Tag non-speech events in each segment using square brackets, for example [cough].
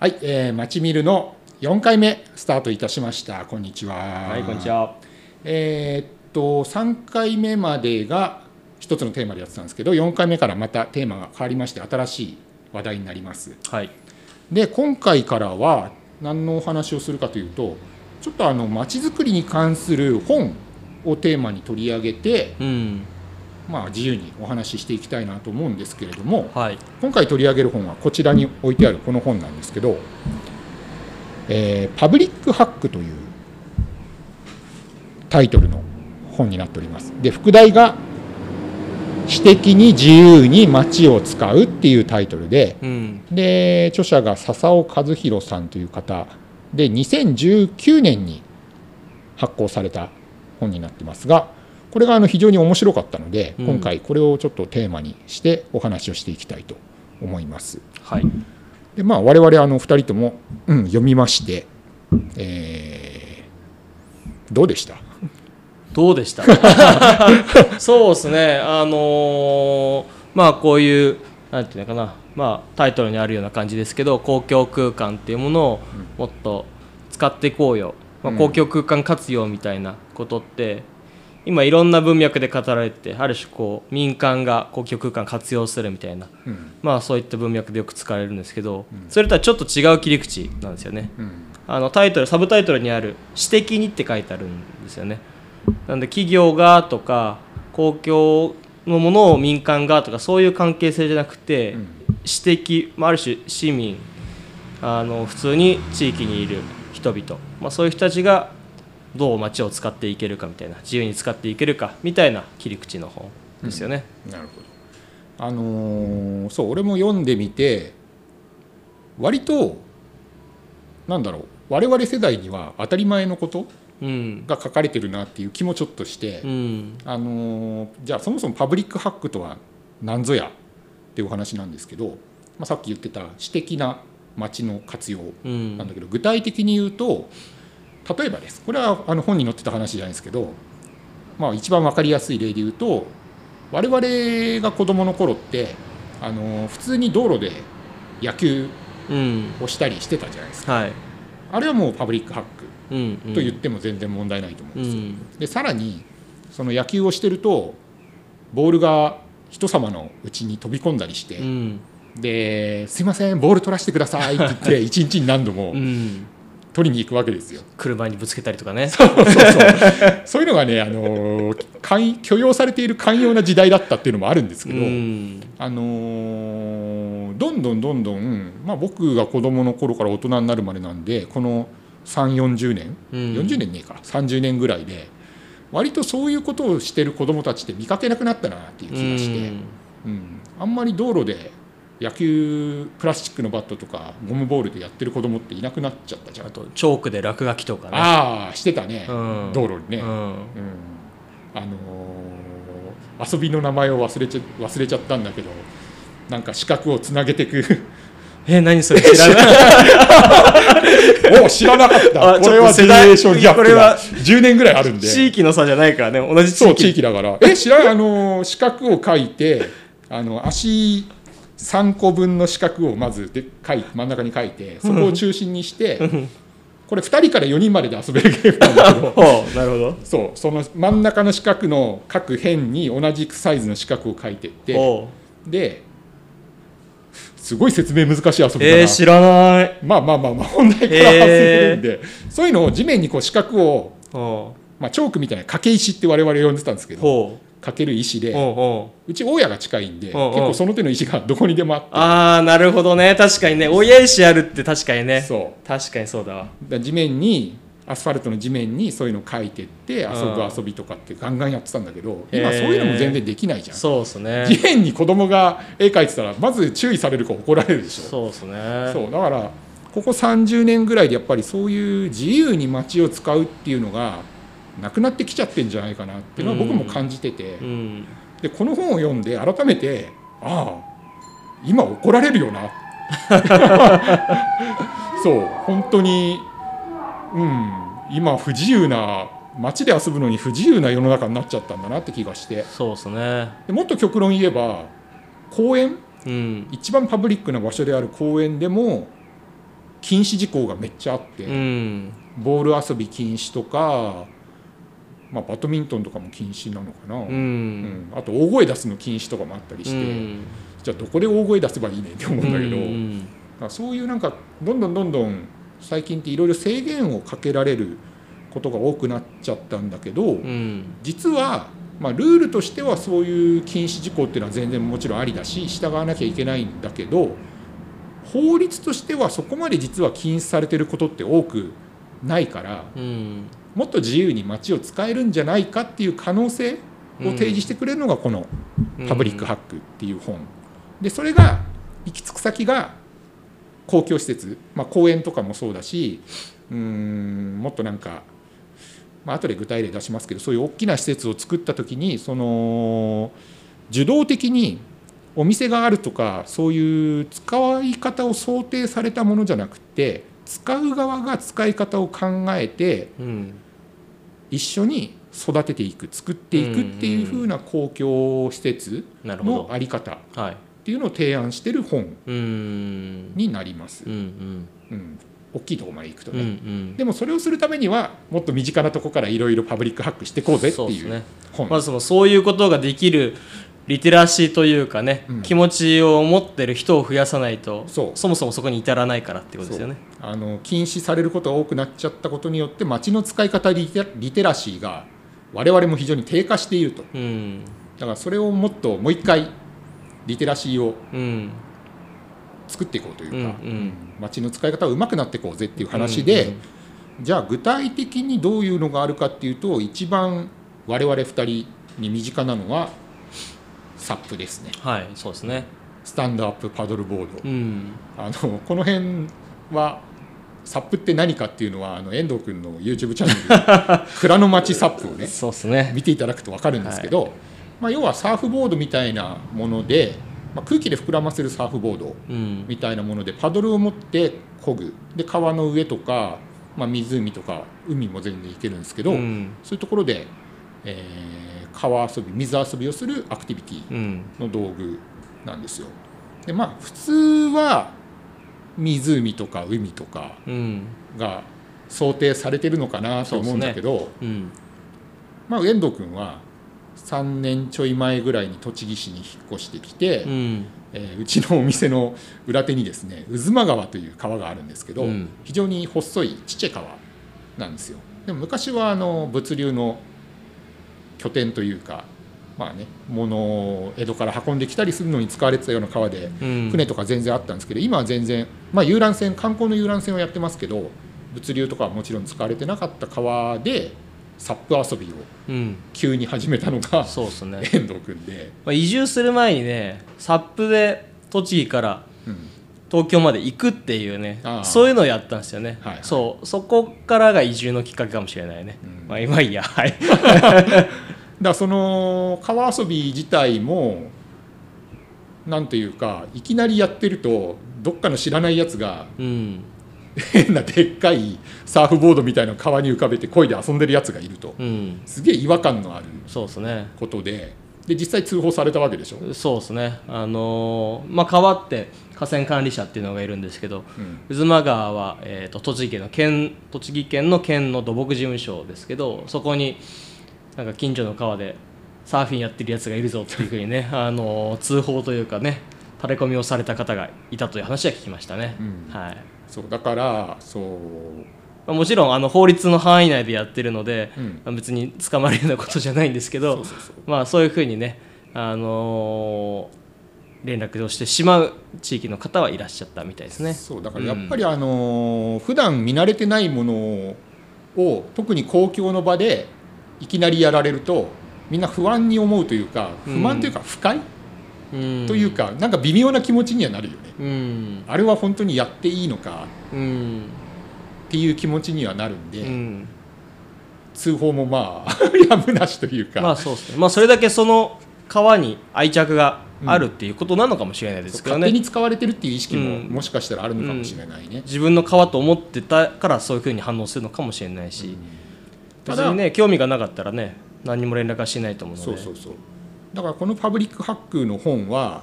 はい、えー、街見るの4回目スタートいたしました。こんにちは。はい、こんにち。は。えーっと3回目までが一つのテーマでやってたんですけど、4回目からまたテーマが変わりまして新しい話題になります。はい。で今回からは何のお話をするかというと、ちょっとあの街づくりに関する本をテーマに取り上げて、うん。まあ自由にお話ししていきたいなと思うんですけれども。はい。今回取り上げる本はこちらに置いてあるこの本なんですけど「えーパブリックハック」というタイトルの本になっておりますで副題が「私的に自由に街を使う」っていうタイトルでうん。で著者が笹尾和弘さんという方で2019年に発行された本になってますがこれがあの非常に面白かったので、うん今回これをちょっとテーマにしてお話をしていきたいと思います。はい。でまあ我々あの2人とも、うん、読みまして、えーどうでした？どうでした？[laughs] そうですね。あのーまあこういう、なんていうのかな。まあタイトルにあるような感じですけど、公共空間っていうものをもっと使っていこうよ。まあ、うん公共空間活用みたいなことって、今いろんな文脈で語られてて、ある種こう民間が公共空間活用するみたいな。うんまあそういった文脈でよく使われるんですけど、それとはちょっと違う切り口なんですよね。うんあのタイトルサブタイトルにある「私的に」って書いてあるんですよね。なんで企業がとか公共のものを民間がとかそういう関係性じゃなくて、うん私的、まあ、ある種市民あの普通に地域にいる人々、まあ、そういう人たちがどう街を使っていけるかみたいな自由に使っていけるかみたいな切り口の本ですよね。なるほど。あのーそう俺も読んでみて割となんだろう我々世代には当たり前のことうん。が書かれてるなっていう気もちょっとして、うん。あのーじゃあそもそもパブリックハックとは何ぞやっていうお話なんですけど、まあ、さっき言ってた私的な街の活用うんなんだけど、具体的に言うと例えばです。これはあの本に載ってた話じゃないですけど、まあ、一番分かりやすい例で言うと我々が子どもの頃ってあの普通に道路で野球うん。をしたりしてたじゃないですか。はい。あれはもうパブリックハックうんうん。と言っても全然問題ないと思うんうですよ。ん。でさらにその野球をしてるとボールが人様のうちに飛び込んだりして、うん。ですいませんボール取らせてくださいって言って [laughs] 一日に何度もうん取りに行くわけですよ。車にぶつけたりとかね。そうそうそう。[laughs] そういうのがね、あの寛許容されている寛容な時代だったっていうのもあるんですけど、うん。あのーどんどんどんどん、まあ、僕が子どもの頃から大人になるまでなんでこの3 4 0年、うん。40年ねえか30年ぐらいで割とそういうことをしてる子どもたちって見かけなくなったなっていう気がして、うん。あんまり道路で野球プラスチックのバットとかゴムボールでやってる子どもっていなくなっちゃったじゃん。あとチョークで落書きとかね。ああしてたね、うん。道路にね。うん。うん。あのー遊びの名前を忘れちゃ忘れちゃったんだけどなんか四角をつなげていく。え何それ知らない？[laughs] お知らなかった。あこれは世代レーションギャップがこれは10年ぐらいあるんで。地域の差じゃないからね。同じ地域。そう地域だから。え知らない？あのー四角を書いてあの足3個分の四角をまずで書い真ん中に書いてそこを中心にしてこれ2人から4人までで遊べるゲームなんだけど。[laughs] なるほど。そうその真ん中の四角の各辺に同じサイズの四角を書いてってですごい説明難しい遊びだな、えー、知らない。まあまあまあまあ本題から外れるんで、そういうのを地面にこう四角を、ほまあ、チョークみたいな掛け石って我々呼んでたんですけうどほかける石うでほうち大家が近いんで結構その手の石がどこにでもあって。ああなるほどね。確かにね。親石あるって確かにね。そう。確かにそうだわ。だ地面にアスファルトの地面にそういうのを書いてって遊ぶ遊びとかってガンガンやってたんだけど今そういうのも全然できないじゃん。そうっすね。地面に子供が絵描いてたらまず注意されるか怒られるでしょ。そうっすね。そう。だからここ30年ぐらいでやっぱりそういう自由に街を使うっていうのがなくなってきちゃってんじゃないかなっていうのは僕も感じてて、うん。でこの本を読んで改めてああ今怒られるよな。[laughs] そう本当にうん今不自由な街で遊ぶのに不自由な世の中になっちゃったんだなって気がして。そうっすね。でもっと極論言えば公園？うん。一番パブリックな場所である公園でも禁止事項がめっちゃあって、うん。ボール遊び禁止とか、まあ、バドミントンとかも禁止なのかな、ううん。んあと大声出すの禁止とかもあったりして、うん。じゃあどこで大声出せばいいねって思うんだけど、うんそういうなんかどんどんどんどん最近っていろいろ制限をかけられることが多くなっちゃったんだけど、うん。実は、まあ、ルールとしてはそういう禁止事項っていうのは全然もちろんありだし従わなきゃいけないんだけど法律としてはそこまで実は禁止されてることって多くないからうんもっと自由に街を使えるんじゃないかっていう可能性を提示してくれるのがこの「パブリックハック」っていう本。でそれが行き着く先が公共施設、まあ、公園とかもそうだしうーんもっとなんか、まあ後で具体例出しますけどそういう大きな施設を作った時にその受動的にお店があるとかそういう使い方を想定されたものじゃなくて使う側が使い方を考えてうん一緒に育てていく作っていくっていう風な公共施設の在り方っていうのを提案してる本うん。になります。う。んうん、大きいところまで行くとうんうんうね、ん。でもそれをするためにはもっと身近なところからいろいろパブリックハックしていこうぜっていうね。本。まずそのそういうことができるリテラシーというかね、うん。気持ちを持ってる人を増やさないとそう。もそもそこに至らないからってことですよね。あの禁止されることが多くなっちゃったことによって街の使い方リテリテラシーが我々も非常に低下していると。うん。だからそれをもっともう一回リテラシーをうん。作っていこうというか、うんうん。街の使い方を上手くなっていこうぜっていう話で、じゃあ具体的にどういうのがあるかっていうと一番我々2人に身近なのはサップですね。はいそうですね。スタンドアップパドルボード、うん。あのこの辺はサップって何かっていうのはあの遠藤君の YouTube チャンネル「[laughs] 蔵の町サップ」をねそうですね。見ていただくと分かるんですけど、まあ、要はサーフボードみたいなもので、まあ、空気で膨らませるサーフボードうん。みたいなものでパドルを持って漕ぐ。で川の上とか、まあ、湖とか海も全然行けるんですけど、うん。そういうところで、えー川遊び水遊びをするアクティビティうん。の道具なんですよ。でまあ普通は湖とか海とかうん。が想定されてるのかなと思うんだけど、うん。まあ、遠藤君は3年ちょい前ぐらいに栃木市に引っ越してきて、うん。えーうちのお店の裏手にですね渦間川という川があるんですけど、うん。非常に細いちっちゃい川なんですよ。でも昔はあの物流の拠点というかまあね物を江戸から運んできたりするのに使われてたような川でうん。船とか全然あったんですけど今は全然、まあ、遊覧船観光の遊覧船をやってますけど物流とかはもちろん使われてなかった川でサップ遊びをうん。急に始めたのがそうですね。遠藤君で、まあ移住する前にねサップで栃木からうん東京まで行くっていうねそういうのをやったんですよね、はいはい。そう。そこからが移住のきっかけかもしれないね、うん。まあ今いいや。はい。[laughs] だその川遊び自体もなんというかいきなりやってるとどっかの知らないやつがうん。変なでっかいサーフボードみたいなのを川に浮かべて漕いで遊んでるやつがいると。うん。すげえ違和感のあるそうですね。ことでで実際通報されたわけでしょ、そうですね。あのーまあ川って河川管理者っていうのがいるんですけどうん。渦間川は、えー、と栃木県の県栃木県の県の土木事務所ですけどそこになんか近所の川でサーフィンやってるやつがいるぞっていうふうにね、[laughs] あのー通報というかね垂れ込みをされた方がいたという話は聞きましたね、うん。はい。そうだからそうまあもちろんあの法律の範囲内でやってるので、うん。まあ別に捕まるようなことじゃないんですけどまあ、そういうふうにね、あのー連絡をしてしまう地域の方はいらっしゃったみたいですね。そうだからやっぱりあのー普段見慣れてないものを特に公共の場でいきなりやられるとみんな不安に思うというか不満というか不快うん。というかなんか微妙な気持ちにはなるよね。うん。あれは本当にやっていいのか。うんっていう気持ちにはなるんで、うん。通報もまあ [laughs] やむなしというか、まあそうですね、まあ、それだけその川に愛着があるっていうことなのかもしれないですけどね、勝手に使われてるっていう意識もうん。もしかしたらあるのかもしれないね。自分の川と思ってたからそういうふうに反応するのかもしれないし、ただ別にね興味がなかったらね何にも連絡はしないと思うので。そうそうそう。だからこのパブリックハックの本は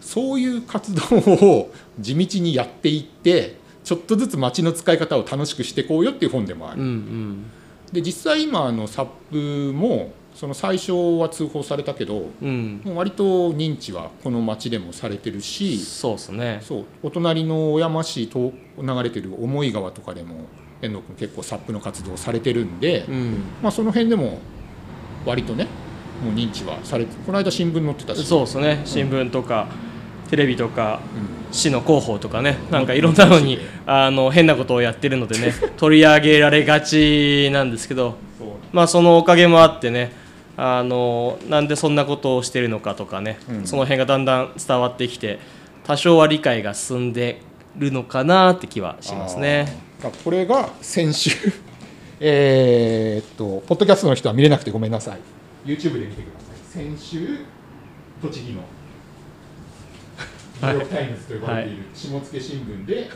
そういう活動を地道にやっていってちょっとずつ街の使い方を楽しくしていこうよっていう本でもある、うんうん。で実際今あのサップもその最初は通報されたけどうん。もう割と認知はこの町でもされてるしそうですね。そうお隣の小山市と流れてる思い川とかでも遠藤君結構サップの活動されてるんで、うん。まあ、その辺でも割とねもう認知はされてこの間新聞載ってたし。そうですね。新聞とかテレビとかうん。市の広報とかねなんかいろんなのにあの変なことをやってるのでね [laughs] 取り上げられがちなんですけどまあそのおかげもあってねあのなんでそんなことをしてるのかとかね、うん。その辺がだんだん伝わってきて多少は理解が進んでるのかなって気はしますね。これが先週 [laughs] えーっとポッドキャストの人は見れなくてごめんなさい。YouTube で見てください。先週栃木のニューヨーク・タイムズと呼ばれている下野新聞で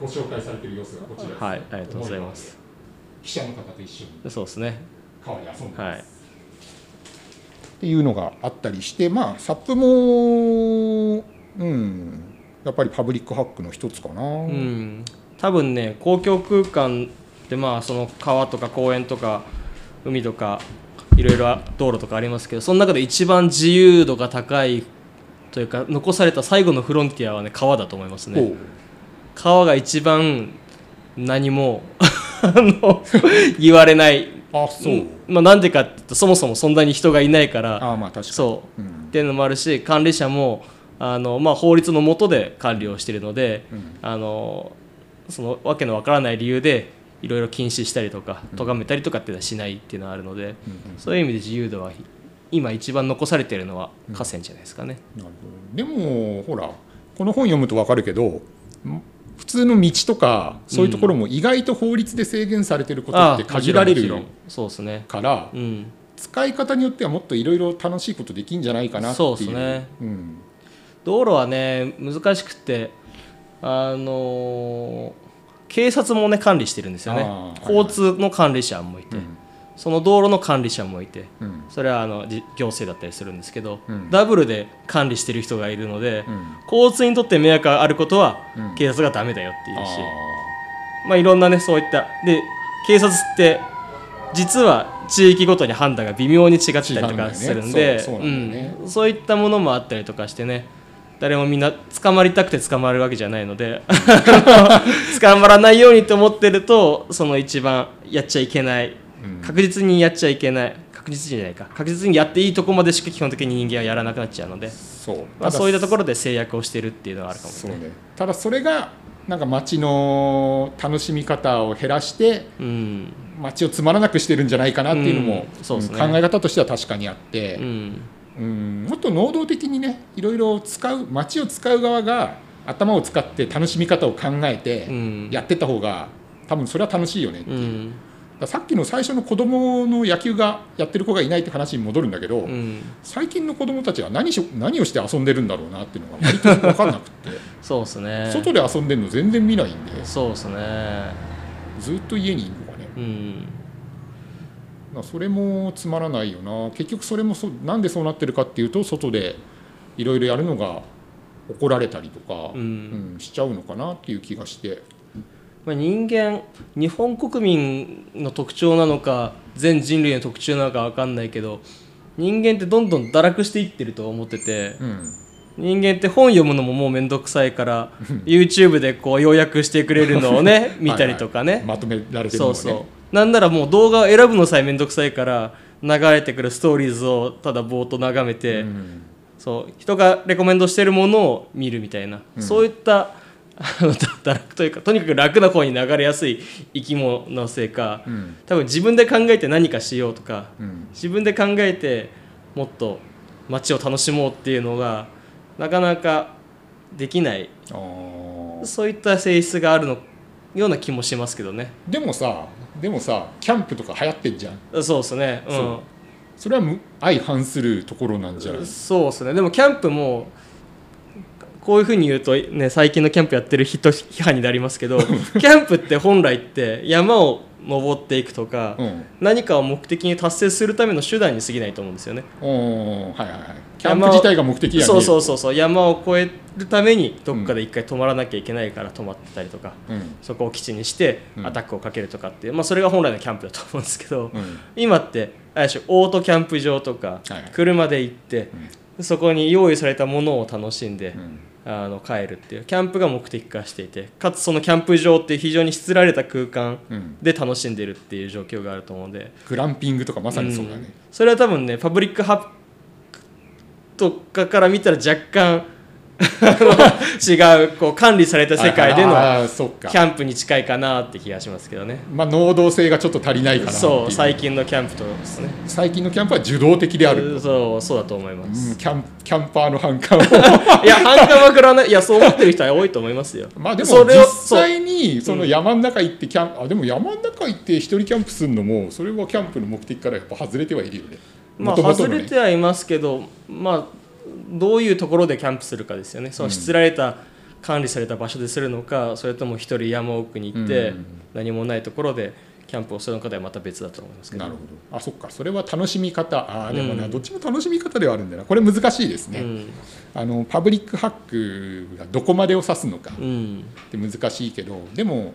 ご紹介されている様子がこちらです、はい。ありがとうございます。記者の方と一緒にそうですね。川で遊んでます、はい。っていうのがあったりしてまあサップもうんやっぱりパブリックハックの一つかな、うん、多分ね公共空間ってまあその川とか公園とか海とかいろいろ道路とかありますけどその中で一番自由度が高いというか残された最後のフロンティアはね川だと思いますね。川が一番何も [laughs] あの [laughs] 言われない。あそう、んまあ、なんでかって言うとそもそもそんなに人がいないからああまあ確かに。そう。うん。っていうのもあるし管理者もあの、まあ、法律の下で管理をしているので、うん。あのそのわけのわからない理由でいろいろ禁止したりとか咎めたりとかっていうのはしないっていうのはあるので、うんうん。そういう意味で自由度は今一番残されているのは河川じゃないですかね。なるほど。でもほらこの本読むと分かるけどん普通の道とかそういうところも意外と法律で制限されてることって限られるそうですね。からうん、使い方によってはもっといろいろ楽しいことできんじゃないかなっていう。そうですね。うん。道路はね難しくってあの警察もね管理してるんですよね。交通の管理者もいて、うんその道路の管理者もいてうん。それはあのじ行政だったりするんですけど、うん。ダブルで管理してる人がいるので、うん。交通にとって迷惑があることはうん。警察がダメだよっていうし、あまあいろんなねそういったで警察って実は地域ごとに判断が微妙に違ったりとかするんでね。そういったものもあったりとかしてね誰もみんな捕まりたくて捕まるわけじゃないので [laughs] 捕まらないようにと思ってるとその一番やっちゃいけないうん確実にやっちゃいけない。確実じゃないか。確実にやっていいとこまでしか基本的に人間はやらなくなっちゃうので、そう。まあ、そういったところろで制約をしてるっていうのはあるかもしれない。そうね。ただそれがなんか街の楽しみ方を減らしてうん。街をつまらなくしてるんじゃないかなっていうのも、うん。そうですね。考え方としては確かにあってう、ん。うん。もっと能動的にねいろいろ使う街を使う側が頭を使って楽しみ方を考えてうん。やってった方が多分それは楽しいよねっていう、うんさっきの最初の子供の野球がやってる子がいないって話に戻るんだけど、うん。最近の子供たちは何し何をして遊んでるんだろうなっていうのが割と分かんなくって。[laughs] そうですね。外で遊んでるの全然見ないんで。そうですね。ずっと家にいるのがね。うん。それもつまらないよな。結局それもそなんでそうなってるかっていうと外でいろいろやるのが怒られたりとか、うん。うんしちゃうのかなっていう気がして。まあ、人間日本国民の特徴なのか全人類の特徴なのか分かんないけど人間ってどんどん堕落していってると思っててうん。人間って本読むのももうめんどくさいから YouTube でこう要約してくれるのをね [laughs] 見たりとかね、まとめられてるのがね。そうそう。なんならもう動画を選ぶのさえめんどくさいから流れてくるストーリーズをただぼーっと眺めて、うん。そう。人がレコメンドしてるものを見るみたいな、うん。そういったあの堕落というかとにかく楽な方に流れやすい生き物のせいか、うん。多分自分で考えて何かしようとかうん。自分で考えてもっと街を楽しもうっていうのがなかなかできない。そういった性質があるのような気もしますけどね。でもさでもさキャンプとか流行ってんじゃん。そうですね。うん。それはむ相反するところなんじゃない？そうですね。でもキャンプもこういうふうに言うと、ね、最近のキャンプやってる人批判になりますけど [laughs] キャンプって本来って山を登っていくとか、うん。何かを目的に達成するための手段に過ぎないと思うんですよね。はいはいはい。キャンプ自体が目的そうそうそうそう山を越えるためにどっかで一回止まらなきゃいけないから止まってたりとか、うん。そこを基地にしてうん。アタックをかけるとかっていう、まあ、それが本来のキャンプだと思うんですけど、うん。今ってあれでしょオートキャンプ場とかはいはい。車で行って、そこに用意されたものを楽しんで、うんあの帰るっていう。キャンプが目的化していてかつそのキャンプ場っていう非常にしつられた空間うん。で楽しんでるっていう状況があると思うので、グランピングとかまさにそうだね。ん、それは多分ねパブリックハップとかから見たら若干 [laughs] 違うこう管理された世界でのキャンプに近いかなって気がしますけどね。まあ能動性がちょっと足りないかなそう最近のキャンプとですね。最近のキャンプは受動的である、そうそうだと思いまうす、ん、キャンキャンパーの反感を。[laughs] いや反感は食らわない。いやそう思ってる人は多いと思いますよ。まあでも実際にその山の中行ってキャン、あでも山の中行って一人キャンプするのもそれはキャンプの目的からやっぱ外れてはいるよね。まあ外れてはいますけどまあどういうところでキャンプするかですよね。そのしつられた管理された場所でするのかそれとも一人山奥に行ってうん。何もないところでキャンプをするのかではまた別だと思いますけど。なるほど。あそっか。それは楽しみ方。あーでもな、うんどっちも楽しみ方ではあるんだな。これ難しいですね、うん。あのパブリックハックがどこまでを指すのか。うん。って難しいけど。でも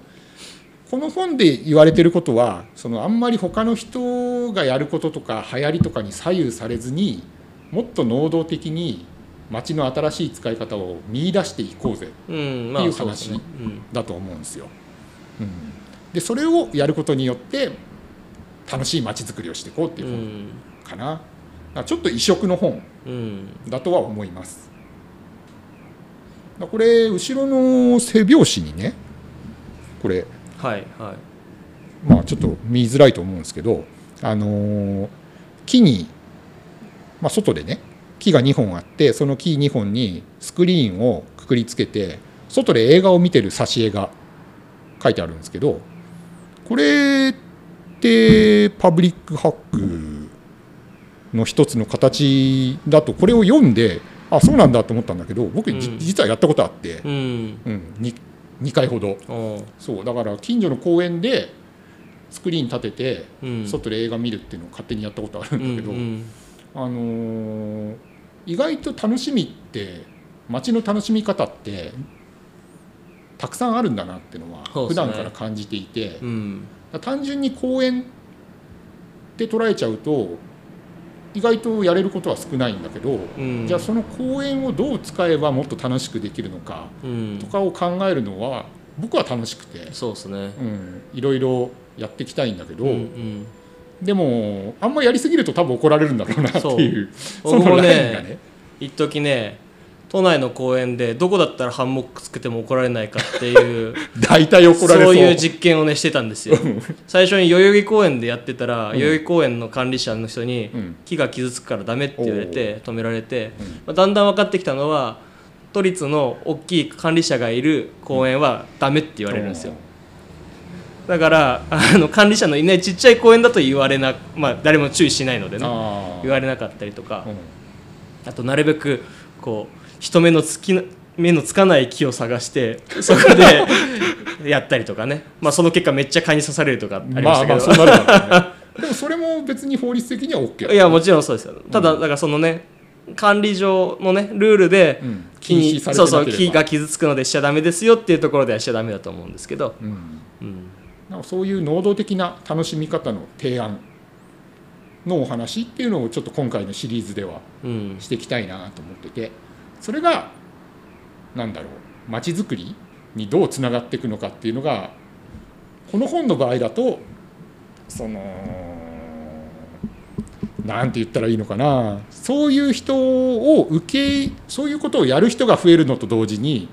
この本で言われてることはそのあんまり他の人がやることとか流行りとかに左右されずにもっと能動的に街の新しい使い方を見出していこうぜっていう話だと思うんですよ。うん、でそれをやることによって楽しい街づくりをしていこうってういう本んかな。だからちょっと異色の本うんだとは思います。これ後ろの背表紙にねこれはいはいまあちょっと見づらいと思うんですけどあのー木に、まあ、外でね木が2本あってその木2本にスクリーンをくくりつけて外で映画を見てる挿絵が書いてあるんですけどこれってパブリックハックの一つの形だとこれを読んであそうなんだと思ったんだけど僕、じうん。実はやったことあって、うん。うん、2, 2回ほど。そうだから近所の公園でスクリーン立ててうん。外で映画見るっていうのを勝手にやったことあるうんだけど、んあのー意外と楽しみって街の楽しみ方ってたくさんあるんだなっていうのは普段から感じていて、うん。単純に公園って捉えちゃうと意外とやれることは少ないんだけど、うん。じゃあその公園をどう使えばもっと楽しくできるのかうん。とかを考えるのは僕は楽しくて、そうですね。うん、いろいろやっていきたいんだけど、うんうんでもあんまやりすぎると多分怒られるんだろうなっていうそ僕ものラインがね。ね一時ね都内の公園でどこだったらハンモックつけても怒られないかっていう [laughs] 大体怒られそう。そういう実験をねしてたんですよ。最初に代々木公園でやってたら、うん。代々木公園の管理者の人に、うん。木が傷つくからダメって言われて止められて、うん。まあ、だんだん分かってきたのは都立の大きい管理者がいる公園はダメって言われるんですよ、だからあの管理者のいないちっちゃい公園だと言われなまあ誰も注意しないのでね言われなかったりとか、うん。あとなるべくこう人目のつきな目のつかない木を探してそこで [laughs] やったりとかね、まあ、その結果めっちゃ蚊に刺されるとかありままあしたけど、まあそうなるからね。でもそれも別に法律的には OK いやもちろんそうですよ。ただだからそのね管理上のねルールでうん。木そうそう木が傷つくのでしちゃダメですよっていうところではしちゃダメだと思うんですけど、うん。うんそういう能動的な楽しみ方の提案のお話っていうのをちょっと今回のシリーズではうん。していきたいなと思っててそれがなんだろう街づくりにどうつながっていくのかっていうのがこの本の場合だとそのなんて言ったらいいのかな。そういう人を受けそういうことをやる人が増えるのと同時に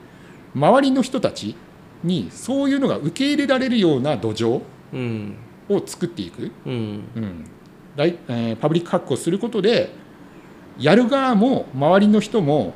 周りの人たちにそういうのが受け入れられるような土壌うん。を作っていく、うん。うん。えーパブリックハックをすることでやる側も周りの人も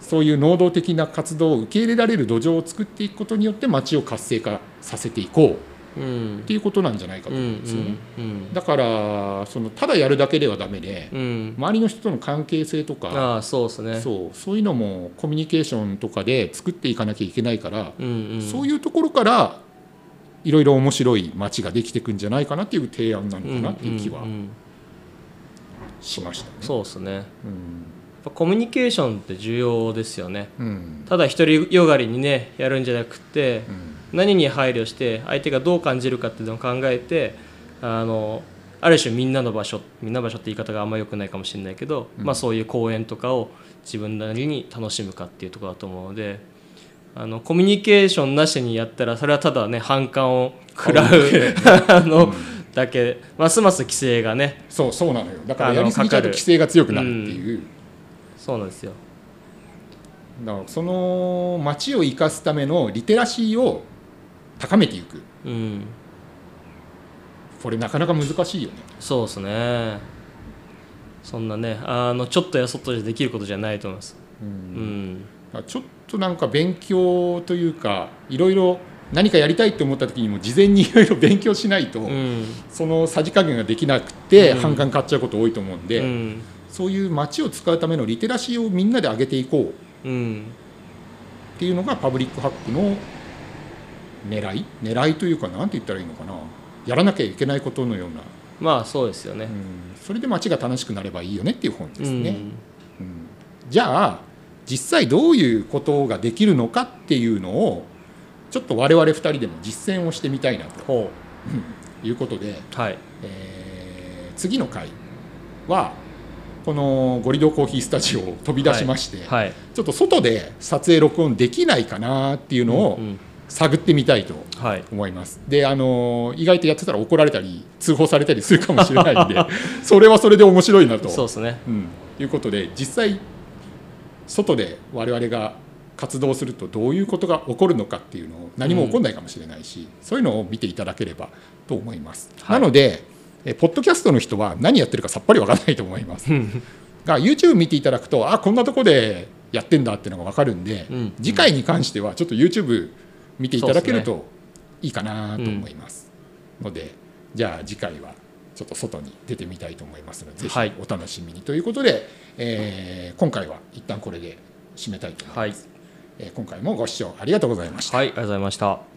そういう能動的な活動を受け入れられる土壌を作っていくことによって街を活性化させていこう。うんっていうことなんじゃないかとうん思うんですよね。うん。だからそのただやるだけではダメで周りの人との関係性とかああそうですね。そうそういうのもコミュニケーションとかで作っていかなきゃいけないから、そういうところからいろいろ面白い街ができていくんじゃないかなっていう提案なのかなっていう気は。しましたね。そうですね。うん。ぱコミュニケーションって重要ですよね。うん。ただ独りよがりにねやるんじゃなくてうん何に配慮して相手がどう感じるかっていうのを考えてあのある種みんなの場所みんなの場所って言い方があんま良くないかもしれないけど、うん。まあ、そういう公園とかを自分なりに楽しむかっていうところだと思うのであのコミュニケーションなしにやったらそれはただね反感を食らう [laughs] あの、だけますます規制がねそうそうなのよ。だからやりすぎちゃうと規制が強くなるっていう、そうなんですよ。だからその街を生かすためのリテラシーを高めていく。うん。これなかなか難しいよね。そうですね。そんなねあのちょっとやそっとじゃできることじゃないと思います。うん。うん。ちょっとなんか勉強というかいろいろ何かやりたいって思った時にも事前に [laughs] いろいろ勉強しないと、うん。そのさじ加減ができなくてうん。反感買っちゃうこと多いと思うんで、うん。そういう街を使うためのリテラシーをみんなで上げていこう。うん。っていうのがパブリックハックの狙い？狙いというかなんて言ったらいいのかな？やらなきゃいけないことのような、まあそうですよね。うん。それで街が楽しくなればいいよねっていう本ですね、うん。うん。じゃあ実際どういうことができるのかっていうのをちょっと我々2人でも実践をしてみたいなと。ほいうことで、うはい。えー次の回はこのゴリドコーヒースタジオを飛び出しまして、はい。ちょっと外で撮影録音できないかなっていうのをうん探ってみたいとはい。思います。であの意外とやってたら怒られたり通報されたりするかもしれないんで [laughs] それはそれで面白いなと、そうですね。うん、いうことで実際外で我々が活動するとどういうことが起こるのかっていうのを何も起こらないかもしれないし、そういうのを見ていただければと思います。はい。なのでえポッドキャストの人は何やってるかさっぱりわからないと思います。が YouTube 見ていただくとあこんなとこでやってんだっていうのが分かるんで、うん。次回に関してはちょっと YouTube 見ていただけるそといいかなと思います、のでじゃあ次回はちょっと外に出てみたいと思いますのでぜひはい。お楽しみにということで、えー今回は一旦これで締めたいと思います、はい。えー今回もご視聴ありがとうございました。はいありがとうございました